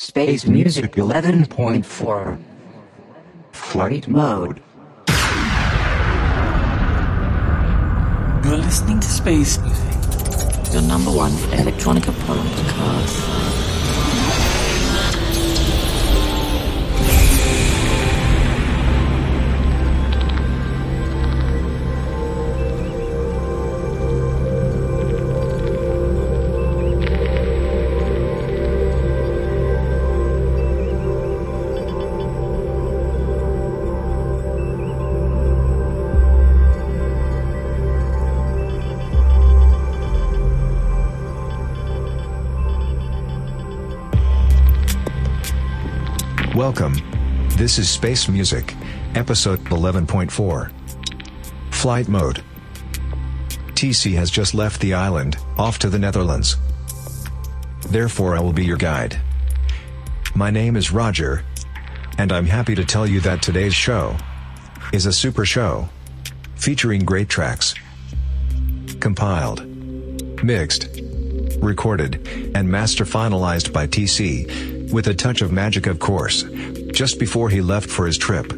Space Music 11.4 Flight Mode. You're listening to Space Music. your number one electronica podcast. Welcome. This is Space Music, episode 11.4. Flight mode. TC has just left the island, off to the Netherlands. Therefore, I will be your guide. My name is Roger, and I'm happy to tell you that today's show is a super show featuring great tracks. Compiled, mixed, recorded, and master finalized by TC, with a touch of magic, of course, just before he left for his trip.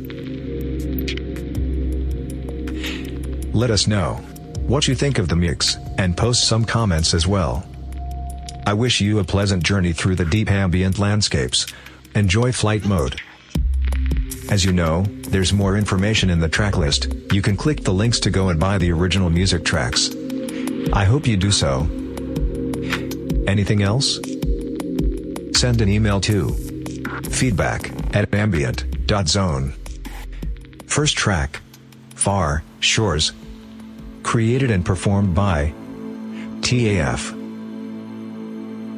Let us know what you think of the mix, and post some comments as well. I wish you a pleasant journey through the deep ambient landscapes. Enjoy flight mode. As you know, there's more information in the track list, you can click the links to go and buy the original music tracks. I hope you do so. Anything else? Send an email to feedback at ambient.zone. First track Far Shores. Created and performed by TAF.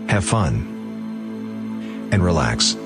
Have fun and relax.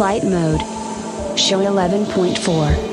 Flight Mode, Show 11.4.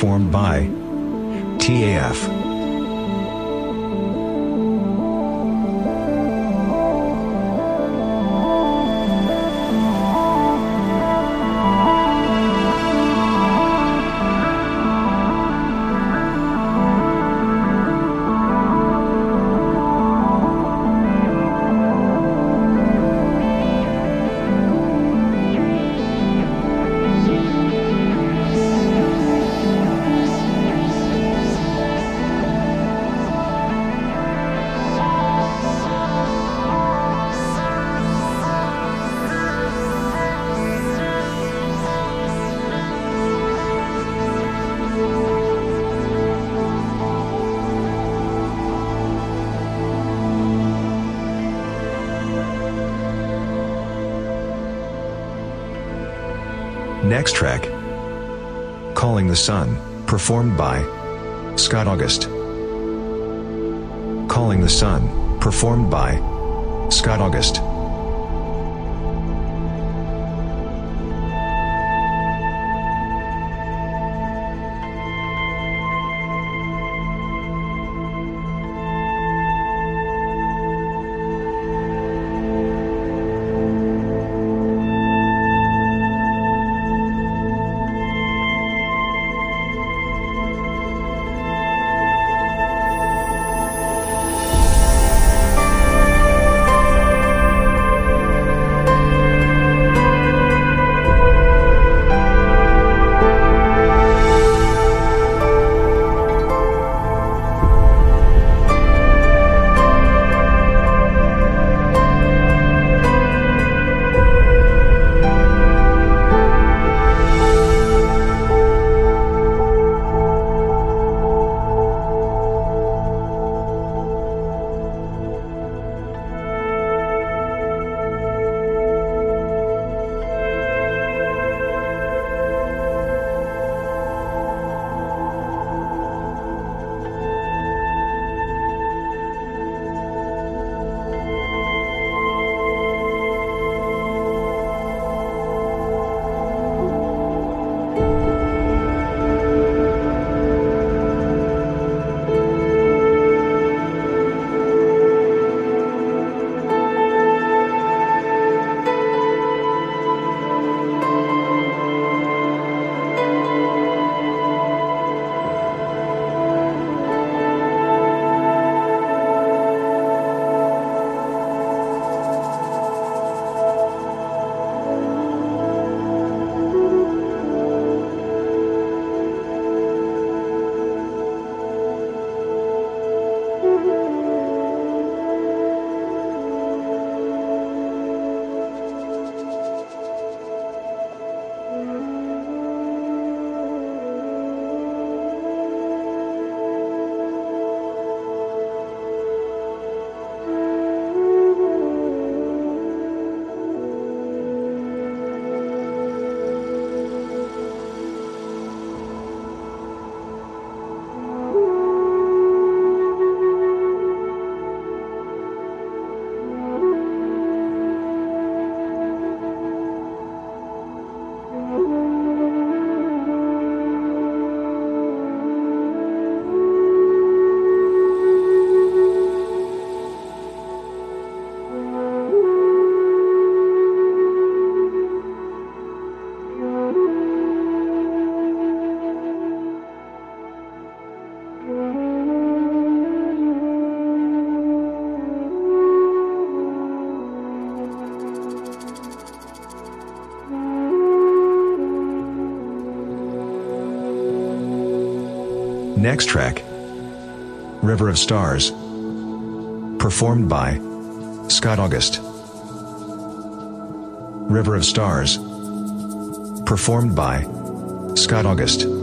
performed by Next track Calling the Sun, performed by Scott August. Calling the Sun, performed by Scott August. Next track River of Stars. Performed by Scott August. River of Stars. Performed by Scott August.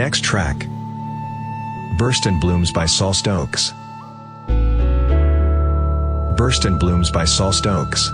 Next track. Burst and Blooms by Saul Stokes. Burst and Blooms by Saul Stokes.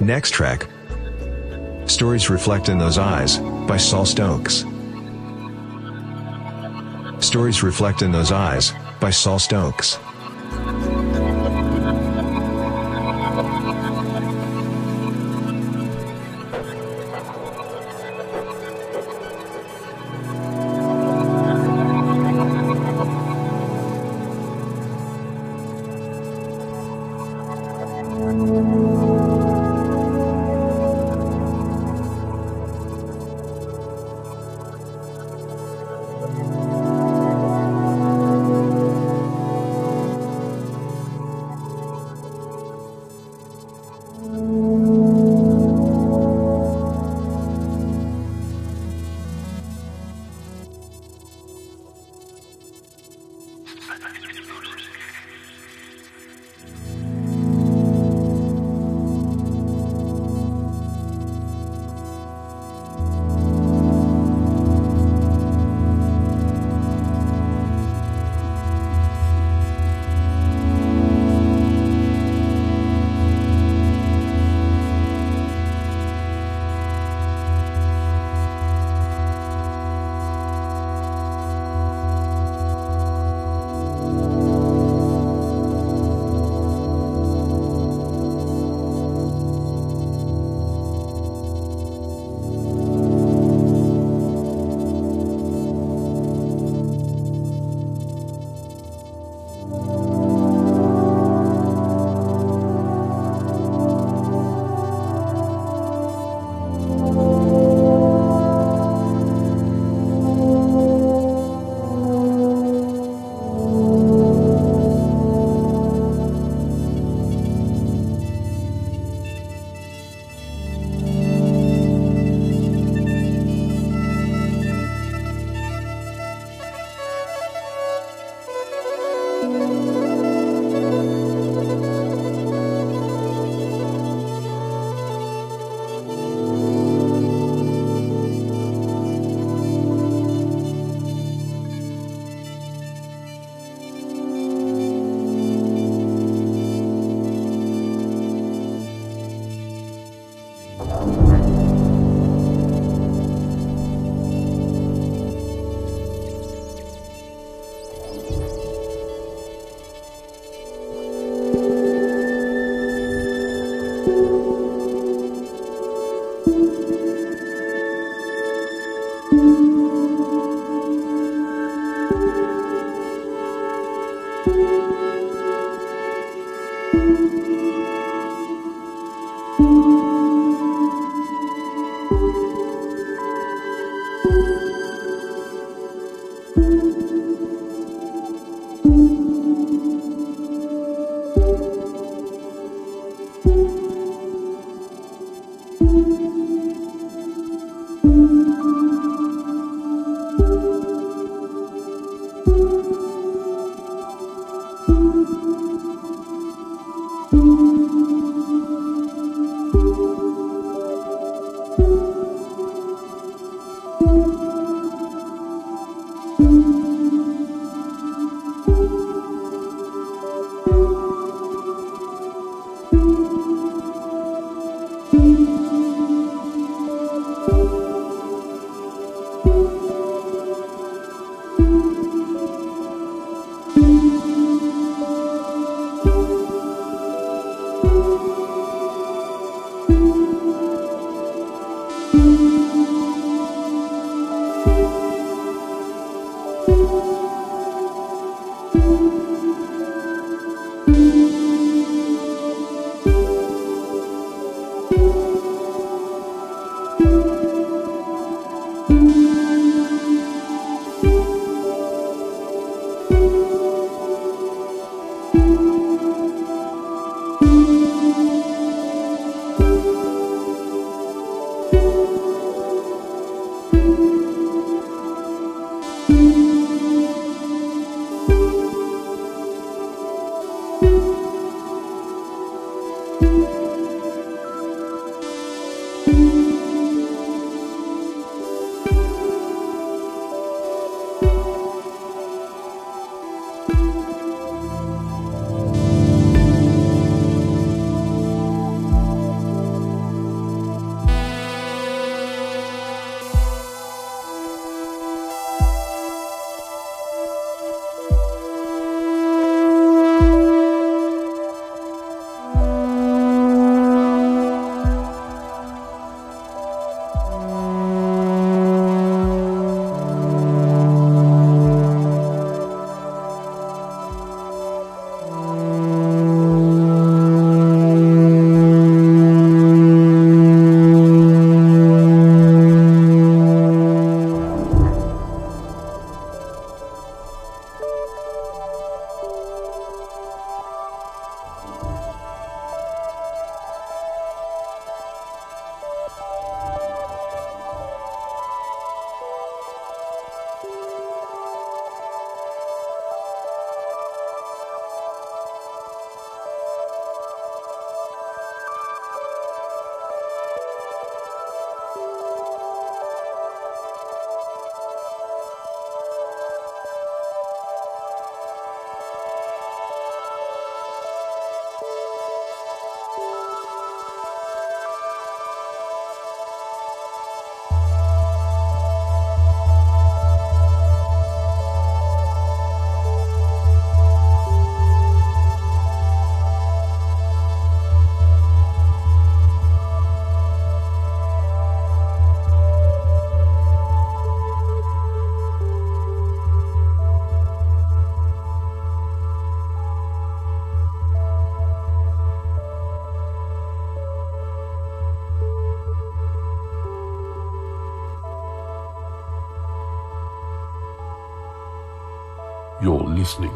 Next track Stories Reflect in Those Eyes by Saul Stokes. Stories Reflect in Those Eyes by Saul Stokes.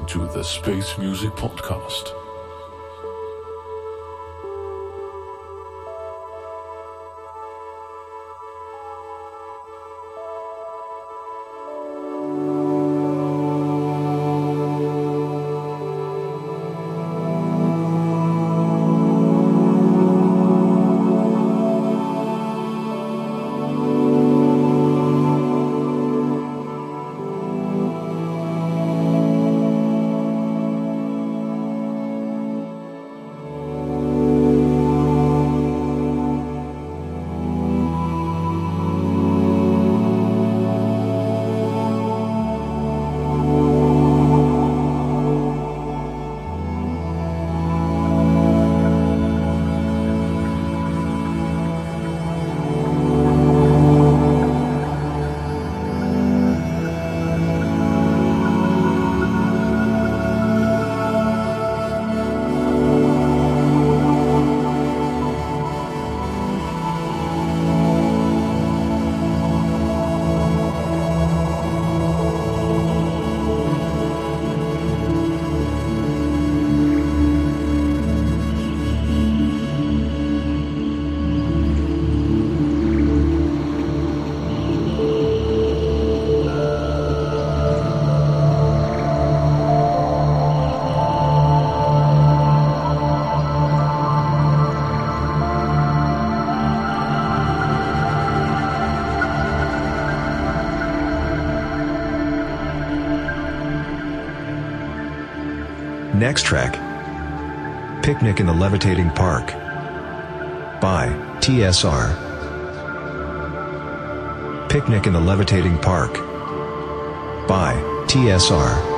To the Space Music Podcast. Next track Picnic in the Levitating Park by TSR. Picnic in the Levitating Park by TSR.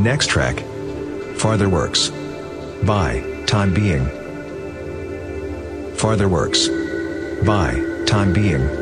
Next track. Farther Works. By Time Being. Farther Works. By Time Being.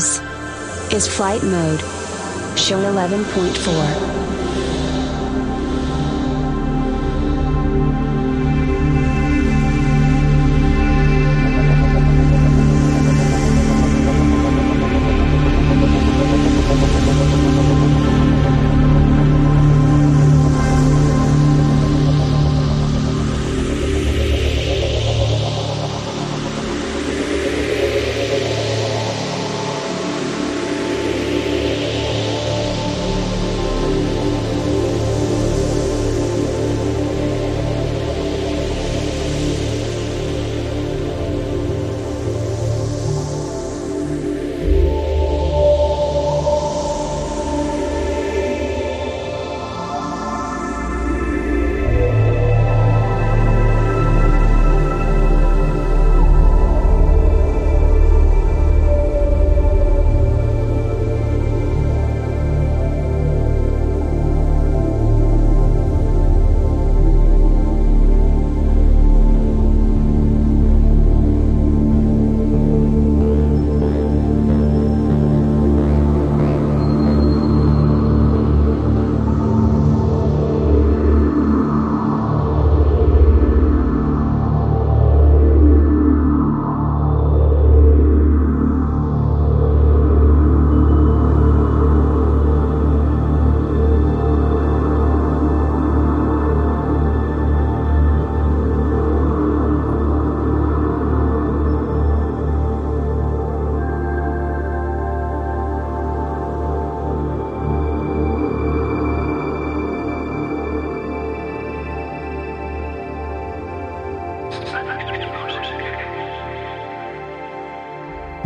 This is Flight Mode, Show 11.4.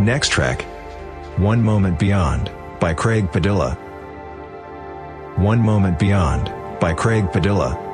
Next track One Moment Beyond by Craig Padilla. One Moment Beyond by Craig Padilla.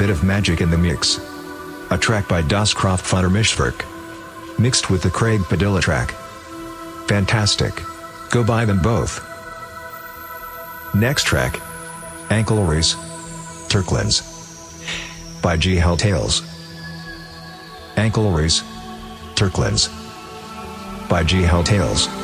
Bit of magic in the mix. A track by Das Kraft Mishwerk. Mixed with the Craig Padilla track. Fantastic. Go buy them both. Next track. Ankleries. Turklins. By G. Hell Tales. Ankleries. Turklins. By G. Hell Tales.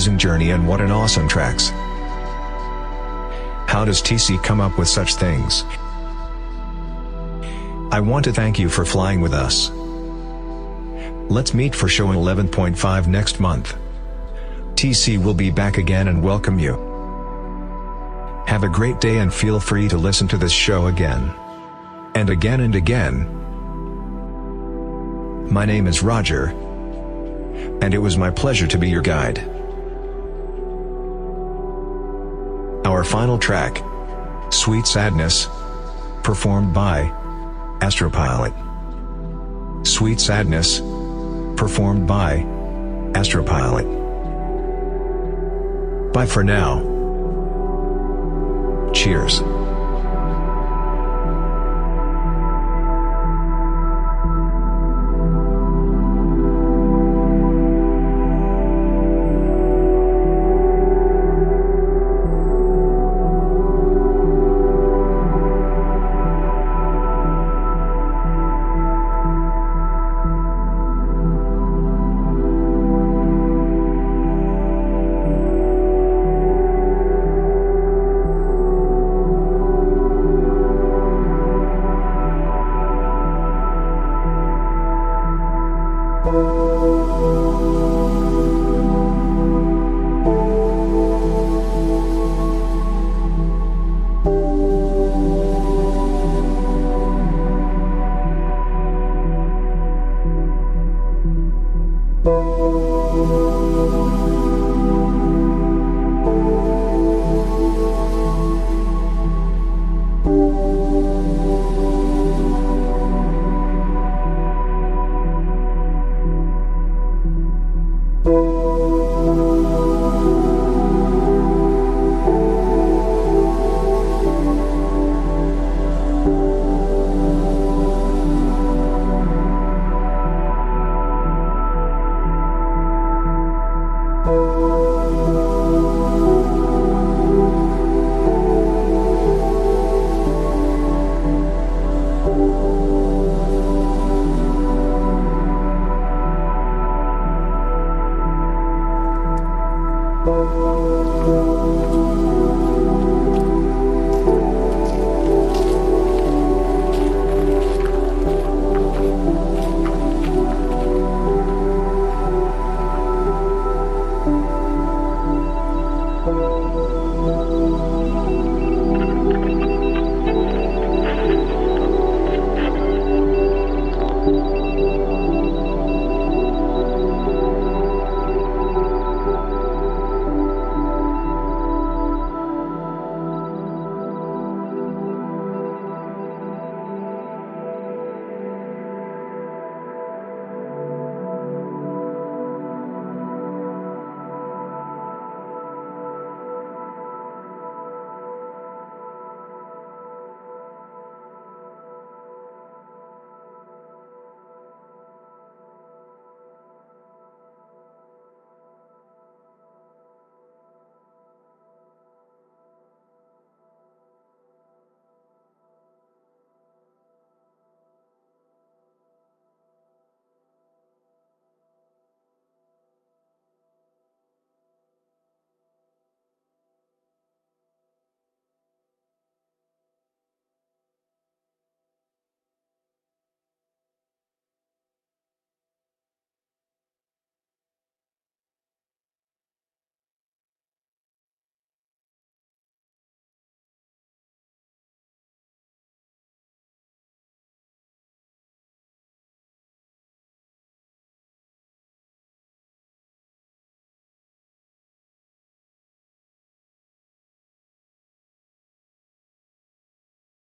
Amazing journey and what an awesome tracks. How does TC come up with such things? I want to thank you for flying with us. Let's meet for show 11.5 next month. TC will be back again and welcome you. Have a great day and feel free to listen to this show again. And again and again. My name is Roger. And it was my pleasure to be your guide. Our final track, Sweet Sadness, performed by Astropilot. Sweet Sadness, Performed by Astropilot. Bye for now. Cheers. Música